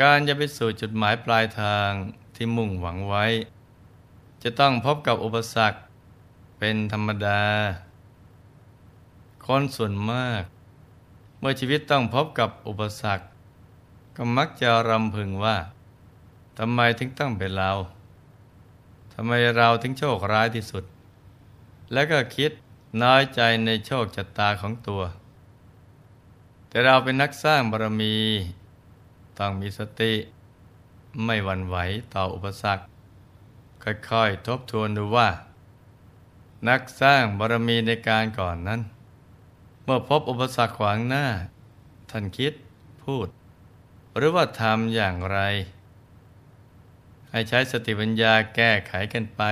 การจะไปสู่จุดหมายปลายทางที่มุ่งหวังไว้ จะต้องพบกับอุปสรรคเป็นธรรมดา คนส่วนมาก เมื่อชีวิตต้องพบกับอุปสรรค ก็มักจะรำพึงว่าทำไมถึงต้องเป็นเราทำไมเราถึงโชคร้ายที่สุด แล้วก็คิดน้อยใจในโชคชะตาของตัว แต่เราเป็นนักสร้างบารมี ต้องมีสติ ไม่หวั่นไหวต่ออุปสรรค ค่อยๆ ทบทวนดูว่า นักสร้างบารมีในการก่อนนั้น เมื่อพบอุปสรรคขวางหน้า ท่านคิดพูด หรือว่าทำอย่างไร ให้ใช้สติปัญญาแก้ไขกันไป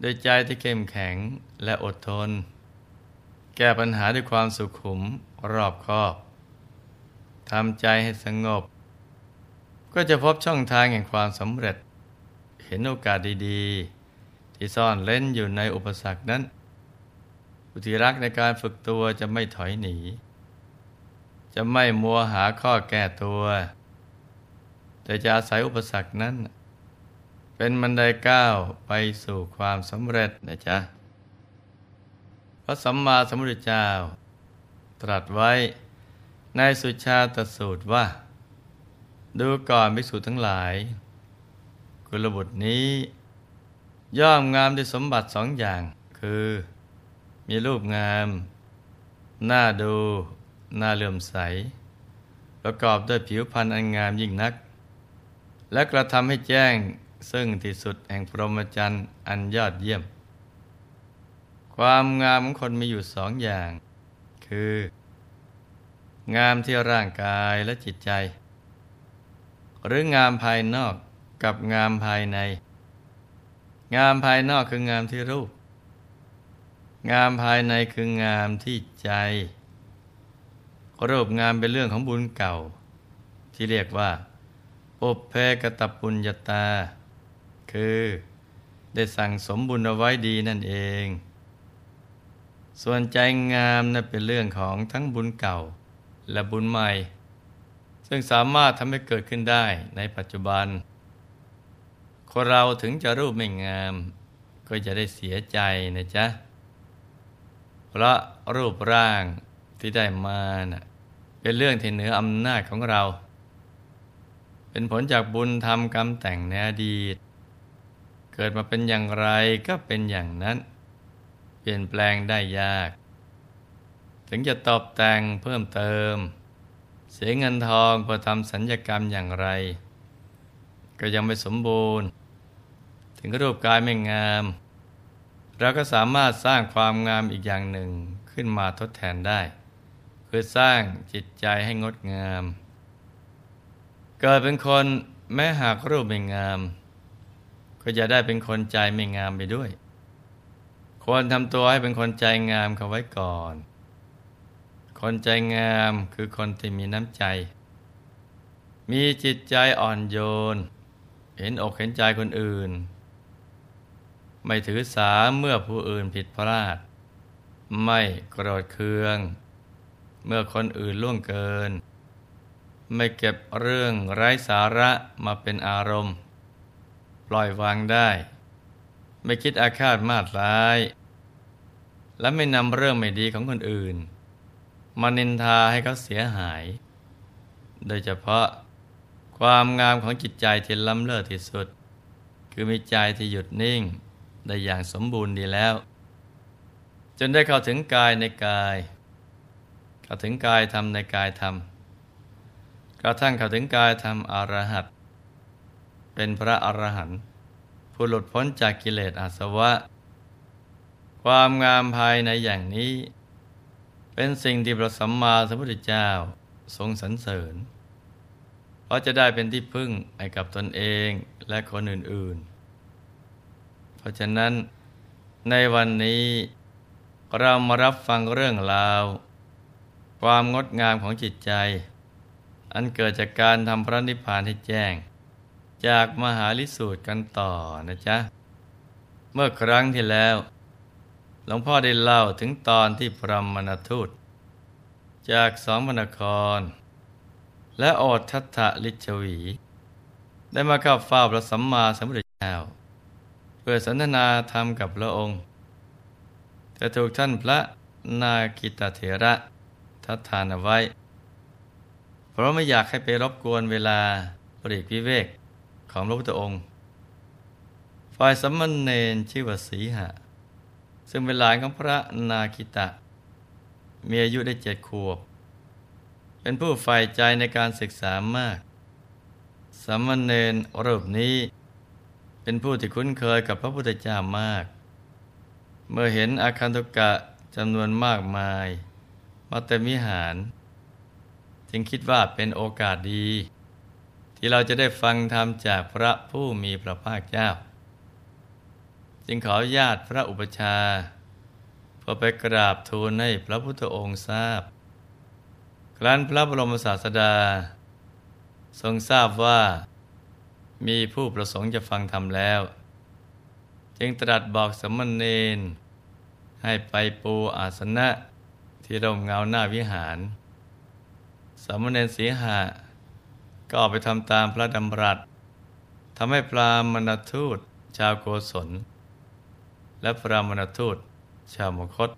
โดยใจที่เข้มแข็งและอดทน แก้ปัญหาด้วยความสุขุมรอบคอบ ทำใจให้สงบ ก็จะพบช่องทางแห่งความสำเร็จ เห็นโอกาสดีๆ ที่ซ่อนเล่นอยู่ในอุปสรรคนั้นอุทิรักในการฝึกตัวจะไม่ถอยหนี จะไม่มัวหาข้อแก้ตัว แต่จะอาศัยอุปสรรคนั้น เป็นบันไดก้าวไปสู่ความสำเร็จนะจ๊ะ พระสัมมาสัมพุทธเจ้า ตรัสไว้ ในสุชาตสูตรว่า ดูก่อนภิกษุทั้งหลาย กุลบุตรนี้ ย่อมงามด้วยสมบัติสองอย่าง คือ มีรูปงามหน้าดูหน้าเลื่อมใส ประกอบด้วยผิวพรรณอันงามยิ่งนัก และกระทำให้แจ้งซึ่งที่สุดแห่งพรหมจรรย์อันยอดเยี่ยม ความงามของคนมีอยู่สองอย่าง คือ งามที่ร่างกายและจิตใจ หรืองามภายนอกกับงามภายใน งามภายนอกคืองามที่รูป งามภายในคืองามที่ใจ รูปงามเป็นเรื่องของบุญเก่า ที่เรียกว่าอุเพกตปุญญาตา คือได้สั่งสมบุญเอาไว้ดีนั่นเอง ส่วนใจงามนั้นเป็นเรื่องของทั้งบุญเก่า และบุญใหม่ ซึ่งสามารถทำให้เกิดขึ้นได้ในปัจจุบัน คนเราถึงจะรูปไม่งาม ก็จะได้เสียใจนะจ๊ะ เพราะรูปร่างที่ได้มานะ่ะเป็นเรื่องที่เหนืออำนาจของเรา เป็นผลจากบุญทำกรรมแต่งในอดีต เกิดมาเป็นอย่างไรก็เป็นอย่างนั้น เปลี่ยนแปลงได้ยาก ถึงจะตอบแต่งเพิ่มเติม เสียเงินทองเพื่อทำสัญญกรรมอย่างไร ก็ยังไม่สมบูรณ์ ถึงรูปกายไม่งาม เราก็สามารถสร้างความงามอีกอย่างหนึ่งขึ้นมาทดแทนได้ คือสร้างจิตใจให้งดงาม เกิดเป็นคนแม้หากรูปไม่งาม ก็จะได้เป็นคนใจไม่งามไปด้วยควรทำตัวให้เป็นคนใจงามเขาไว้ก่อน คนใจงามคือคนที่มีน้ำใจ มีจิตใจอ่อนโยน เห็นอกเห็นใจคนอื่น ไม่ถือสาเมื่อผู้อื่นผิดพลาด ไม่โกรธเคือง เมื่อคนอื่นล่วงเกิน ไม่เก็บเรื่องไร้สาระมาเป็นอารมณ์ ปล่อยวางได้ ไม่คิดอาฆาตมาตร้าย และไม่นำเรื่องไม่ดีของคนอื่น มานินทาให้เขาเสียหาย โดยเฉพาะความงามของจิตใจที่ล้ำเลิศที่สุด คือมีใจที่หยุดนิ่งได้อย่างสมบูรณ์ดีแล้ว จนได้เข้าถึงกายในกาย เข้าถึงกายทำในกายทำกระทั่งเข้าถึงกายทำอรหัตเป็นพระอรหันต์ผู้หลุดพ้นจากกิเลสอาสวะ ความงามภายในอย่างนี้ เป็นสิ่งที่พระสัมมาสัมพุทธเจ้าทรงสรรเสริญ เพราะจะได้เป็นที่พึ่งให้กับตนเองและคนอื่น ๆ เพราะฉะนั้นในวันนี้เรามารับฟังเรื่องราว ความงดงามของจิตใจ อันเกิดจากการทำพระนิพพานให้แจ้ง จากมหาลิสูตรกันต่อนะจ๊ะ เมื่อครั้งที่แล้ว หลวงพ่อได้เล่าถึงตอนที่พรหมณทูต จากสองพนคร และโอททัตถลิชวี ได้มาเข้าเฝ้าพระสัมมาสัมพุทธเจ้าเพื่อสนทนาธรรมกับพระองค์ แต่ถูกท่านพระนากิตเถระทัดทานเอาไว้ เพราะไม่อยากให้ไปรบกวนเวลาปริกวิเวกของพระพุทธองค์ ฝ่ายสัมมนเนนชื่อว่าสีหะ ซึ่งเป็นหลานของพระนาคิตะ มีอายุได้เจ็ดขวบ เป็นผู้ใฝ่ใจในการศึกษามากสัมมเนนรูปนี้ เป็นผู้ที่คุ้นเคยกับพระพุทธเจ้ามาก เมื่อเห็นอาคันตุกะจำนวนมากมายมาเต็มวิหาร จึงคิดว่าเป็นโอกาสดี ที่เราจะได้ฟังธรรมจากพระผู้มีพระภาคเจ้า จึงขอญาติพระอุปชาเพื่อไปกราบทูลให้พระพุทธองค์ทราบ ครั้นพระบรมศาสดา ทรงทราบว่า มีผู้ประสงค์จะฟังธรรมแล้ว จึงตรัสบอกสมณเณรให้ไปปูอาสนะที่ร่มเงาหน้าวิหารสามเณรสีหะก็ออกไปทำตามพระดำรัสทำให้พรามณทูตชาวโกศล และพรามณทูตชาวมคต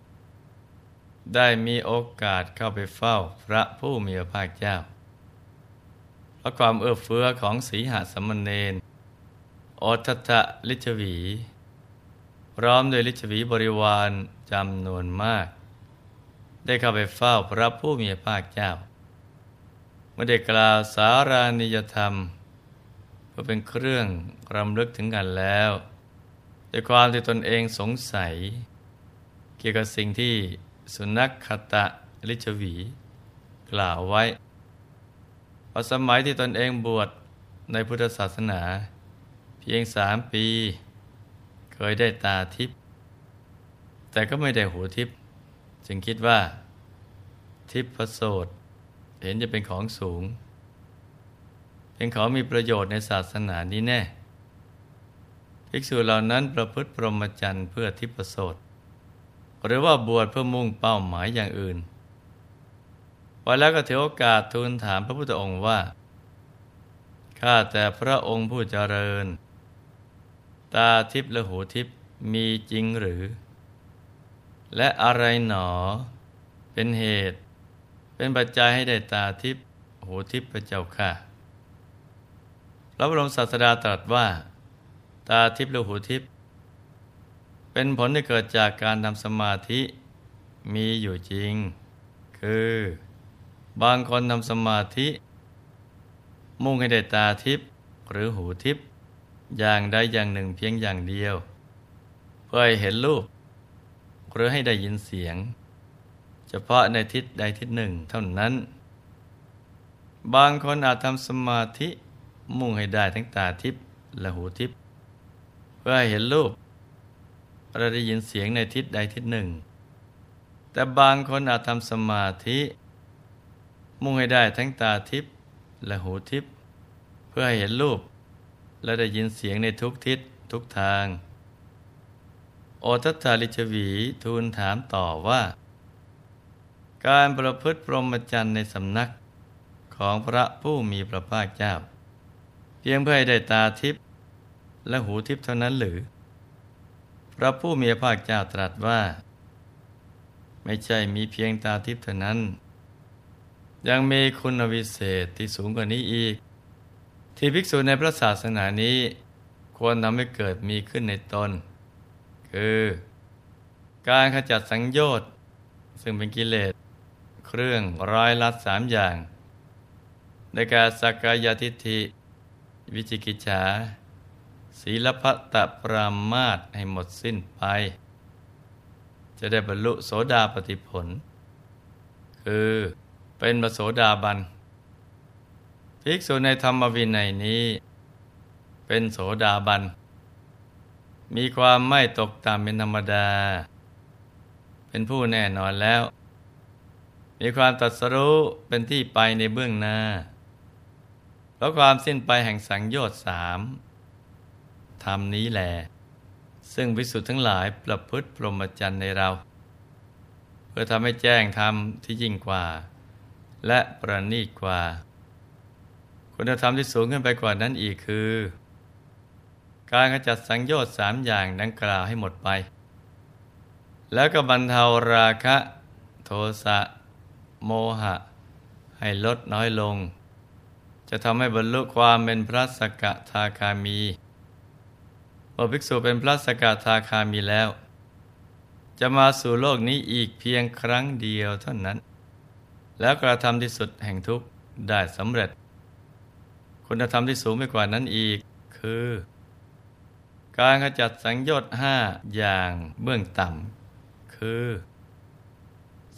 ได้มีโอกาสเข้าไปเฝ้าพระผู้มีพระภาคเจ้าเพราะความเอื้อเฟื้อของสีหสมณเณรอทัตลิชวี พร้อมโดยลิชวีบริวารจำนวนมาก ได้เข้าไปเฝ้าพระผู้มีพระภาคเจ้าเมื่อได้กล่าวสารานิยธรรมเพื่อเป็นเครื่องรำลึกถึงกันแล้ว ด้วยความที่ตนเองสงสัย เกี่ยวกับสิ่งที่สุนัขคตะลิชวี กล่าวไว้พอสมัยที่ตนเองบวชในพุทธศาสนา เพียงสามปี เคยได้ตาทิพย์แต่ก็ไม่ได้หูทิพย์จึงคิดว่า ทิพย์ประโสดเห็นจะเป็นของสูง เป็นของมีประโยชน์ในศาสนานี้แน่ ภิกษุเหล่านั้นประพฤติพรหมจรรย์เพื่อทิพย์ประโสดหรือว่าบวชเพื่อมุ่งเป้าหมายอย่างอื่นวันแล้วก็ถือโอกาสทูลถามพระพุทธองค์ว่า ข้าแต่พระองค์ผู้เจริญ ตาทิพย์และหูทิพย์มีจริงหรือ และอะไรหนอ เป็นเหตุ เป็นปัจจัยให้ได้ตาทิพย์หูทิพย์พระเจ้าค่ะพระบรมศาสดาตรัสว่า ตาทิพย์และหูทิพย์เป็นผลที่เกิดจากการทำสมาธิมีอยู่จริง คือบางคนทำสมาธิ มุ่งให้ได้ตาทิพย์หรือหูทิพย์อย่างใดอย่างหนึ่งเพียงอย่างเดียว เพื่อให้เห็นรูป หรือให้ได้ยินเสียง เฉพาะในทิศใดทิศหนึ่งเท่านั้น บางคนอาจทำสมาธิมุ่งให้ได้ทั้งตาทิพย์และหูทิพย์ เพื่อให้เห็นรูปเราได้ยินเสียงในทิศใดทิศหนึ่ง แต่บางคนอาจทำสมาธิ มุ่งให้ได้ทั้งตาทิพย์และหูทิพย์เพื่อให้เห็นรูป และได้ยินเสียงในทุกทิศทุกทาง โอทัตตาลิชวีทูลถามต่อว่า การประพฤติพรหมจรรย์ในสำนักของพระผู้มีพระภาคเจ้า เพียงเพื่อให้ได้ตาทิพย์ และหูทิพย์เท่านั้นหรือ พระผู้มีพระภาคเจ้าตรัสว่า ไม่ใช่มีเพียงตาทิพย์เท่านั้น ยังมีคุณวิเศษที่สูงกว่านี้อีก ที่ภิกษุในพระศาสนานี้ ควรทำให้เกิดมีขึ้นในตน คือ การขจัดสังโยชน์ ซึ่งเป็นกิเลส เครื่องร้อยลัดสามอย่างในการสักกายทิฏฐิ วิจิกิจฉา ศีลพัตะปรามาตให้หมดสิ้นไป จะได้บรรลุโสดาปติผล คือเป็นมโสดาบันภิกษุในธรรมวินัยนี้ เป็นโสดาบัน มีความไม่ตกตามเป็นธรรมดา เป็นผู้แน่นอนแล้ว มีความตัดสรู้เป็นที่ไปในเบื้องหน้า เพราะความสิ้นไปแห่งสังโยชน์สาม ธรรมนี้แหลซึ่งวิสุทธ์ทั้งหลายประพฤติพรหมจรรย์ในเรา เพื่อทำให้แจ้งธรรมที่ยิ่งกว่า และประณีตกว่า คุณธรรมที่สูงขึ้นไปกว่านั้นอีกคือ การขจัดสังโยชน์สามอย่างดังกล่าวให้หมดไป แล้วก็บรรเทาราคะ โทสะโมหะ ให้ลดน้อยลง จะทำให้บรรลุความเป็นพระสกทาคามี เมื่อภิกษุเป็นพระสกทาคามีแล้ว จะมาสู่โลกนี้อีกเพียงครั้งเดียวเท่านั้น แล้วกระทำที่สุดแห่งทุกข์ได้สำเร็จ คุณธรรมที่สูงไปกว่านั้นอีกคือ การขจัดสังโยชน์ห้าอย่างเบื้องต่ำคือ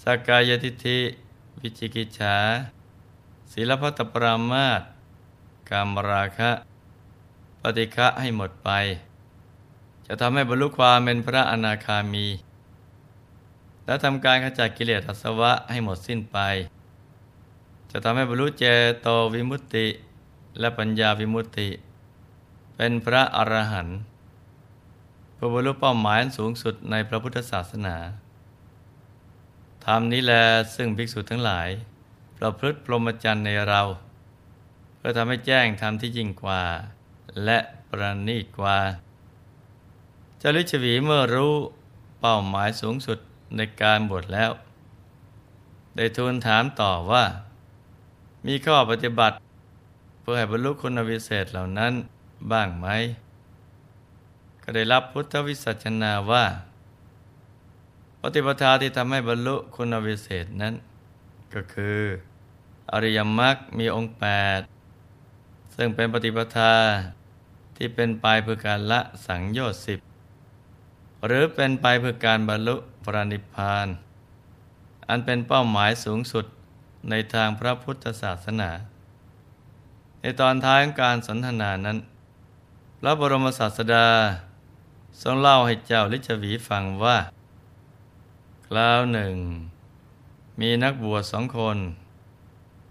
สกายทิฏฐิวิจิกิจฉาศีลพัตปรามาตกามราคะ ปฏิฆะให้หมดไป จะทำให้บรรลุความเป็นพระอนาคามี และทำการขจัดกิเลสอาสวะให้หมดสิ้นไป จะทำให้บรรลุเจโตวิมุตติ และปัญญาวิมุตติ เป็นพระอรหันต์ผู้บรรลุเป้าหมายสูงสุดในพระพุทธศาสนาธรรมนี้แลซึ่งภิกษุทั้งหลาย ประพฤติพรหมจรรย์ในเรา เพื่อทำให้แจ้งธรรมที่ยิ่งกว่า และประณีตกว่า จาริชวีเมื่อรู้เป้าหมายสูงสุดในการบวชแล้ว ได้ทูลถามต่อว่า มีข้อปฏิบัติ เพื่อให้บรรลุคุณวิเศษเหล่านั้นบ้างไหม ก็ได้รับพุทธวิสัชนาว่า ปฏิปทาที่ทำให้บรรลุคุณวิเศษนั้น ก็คือ อริยมรรคมีองค์แปดซึ่งเป็นปฏิปทาที่เป็นไปเพื่อการละสังโยชน์สิบ หรือเป็นไปเพื่อการบรรลุพระนิพพาน อันเป็นเป้าหมายสูงสุดในทางพระพุทธศาสนา ในตอนท้ายของการสนทนานั้น พระบรมศาสดา ทรงเล่าให้เจ้าลิชวีฟังว่า คราวหนึ่ง มีนักบวชสองคน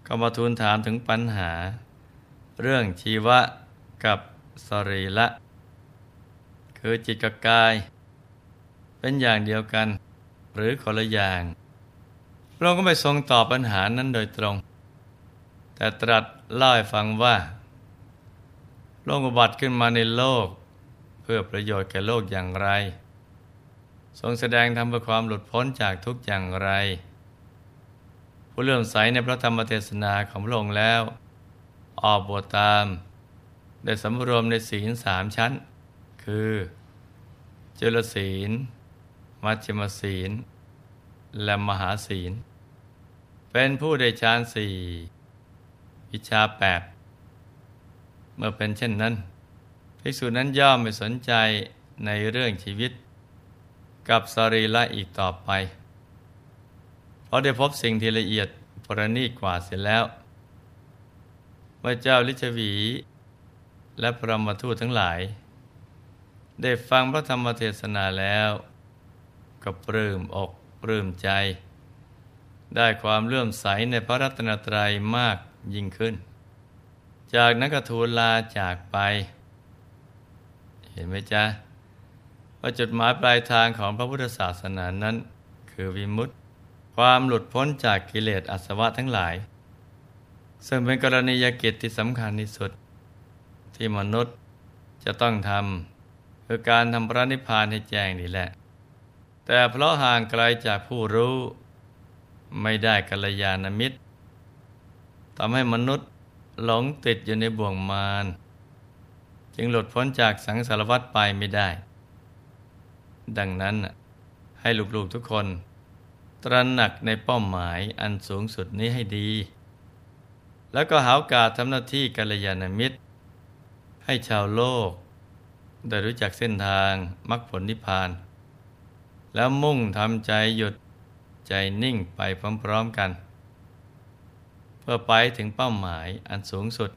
ก็มาทูลถามถึงปัญหา เรื่องชีวะกับสรีละ คือจิตกับกาย เป็นอย่างเดียวกัน หรือคนละอย่างเราก็ไม่ทรงตอบปัญหานั้นโดยตรง แต่ตรัสเล่าให้ฟังว่าโลกอุบัติขึ้นมาในโลก เพื่อประโยชน์แก่โลกอย่างไร ทรงแสดงทำเพื่อความหลุดพ้นจากทุกอย่างไร ผู้เลื่อมใสในพระธรรมเทศนาของพระองค์แล้ว ออกบวชตาม ได้สำรวมในศีลสามชั้น คือ เจรศีล มัจจมศีล และมหาศีล เป็นผู้ได้ฌานสี่วิชาแปดเมื่อเป็นเช่นนั้นภิกษุนั้นย่อมไม่สนใจในเรื่องชีวิต กับสรีระอีกต่อไป เพราะได้พบสิ่งที่ละเอียดประณีตกว่าเสร็จแล้วพระเจ้าลิชวี และพระมทูตทั้งหลาย ได้ฟังพระธรรมเทศนาแล้ว ก็ปลื้มอกปลื้มใจ ได้ความเลื่อมใสในพระรัตนตรัยมากยิ่งขึ้น จากนั้นก็ทูลลาจากไป เห็นไหมจ๊ะ ว่าจุดหมายปลายทางของพระพุทธศาสนานั้น คือวิมุตติ ความหลุดพ้นจากกิเลสอาสวะทั้งหลาย ซึ่งเป็นกรณียกิจที่สำคัญที่สุด ที่มนุษย์จะต้องทำคือการทำพระนิพพานให้แจ้งนี่แหละ แต่เพราะห่างไกลจากผู้รู้ ไม่ได้กัลยาณมิตรทำให้มนุษย์หลงติดอยู่ในบ่วงมารจึงหลุดพ้นจากสังสารวัฏไปไม่ได้ ดังนั้นให้ลูกๆทุกคน ตระหนักในเป้าหมายอันสูงสุดนี้ให้ดี แล้วก็หาโอกาสทำหน้าที่กัลยาณมิตร ให้ชาวโลก ได้รู้จักเส้นทางมรรคผลนิพพาน แล้วมุ่งทำใจหยุดใจนิ่งไปพร้อมๆกัน เพื่อไปถึงเป้าหมายอันสูงสุด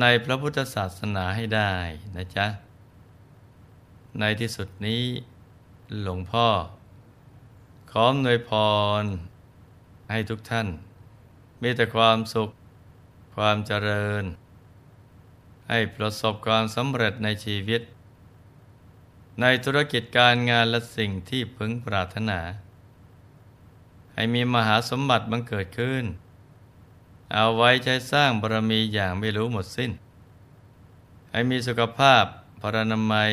ในพระพุทธศาสนาให้ได้นะจ๊ะ ในที่สุดนี้หลวงพ่อ ขอหนวยพร ให้ทุกท่าน มีแต่ความสุข ความเจริญ ให้ประสบความสำเร็จในชีวิต ในธุรกิจการงานและสิ่งที่พึงปรารถนา ให้มีมหาสมบัติบังเกิดขึ้น เอาไว้ใช้สร้างบารมีอย่างไม่รู้หมดสิ้น ให้มีสุขภาพพรรณนามัย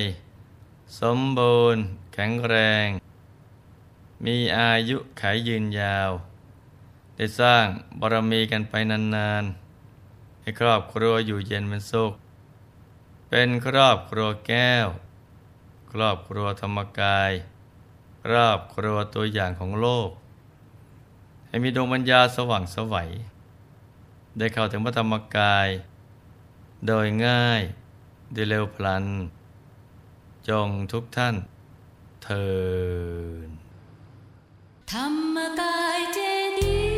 สมบูรณ์ แข็งแรง มีอายุขายยืนยาว ได้สร้างบารมีกันไปนานๆ ให้ครอบครัวอยู่เย็นเป็นสุข เป็นครอบครัวแก้ว รอบครัวธรรมกาย รอบครัวตัวอย่างของโลก ให้มีดวงปัญญาสว่างสวัย ได้เข้าถึงพระธรรมกาย โดยง่ายได้เร็วพลัน จงทุกท่านเทินธรรมกายเจดี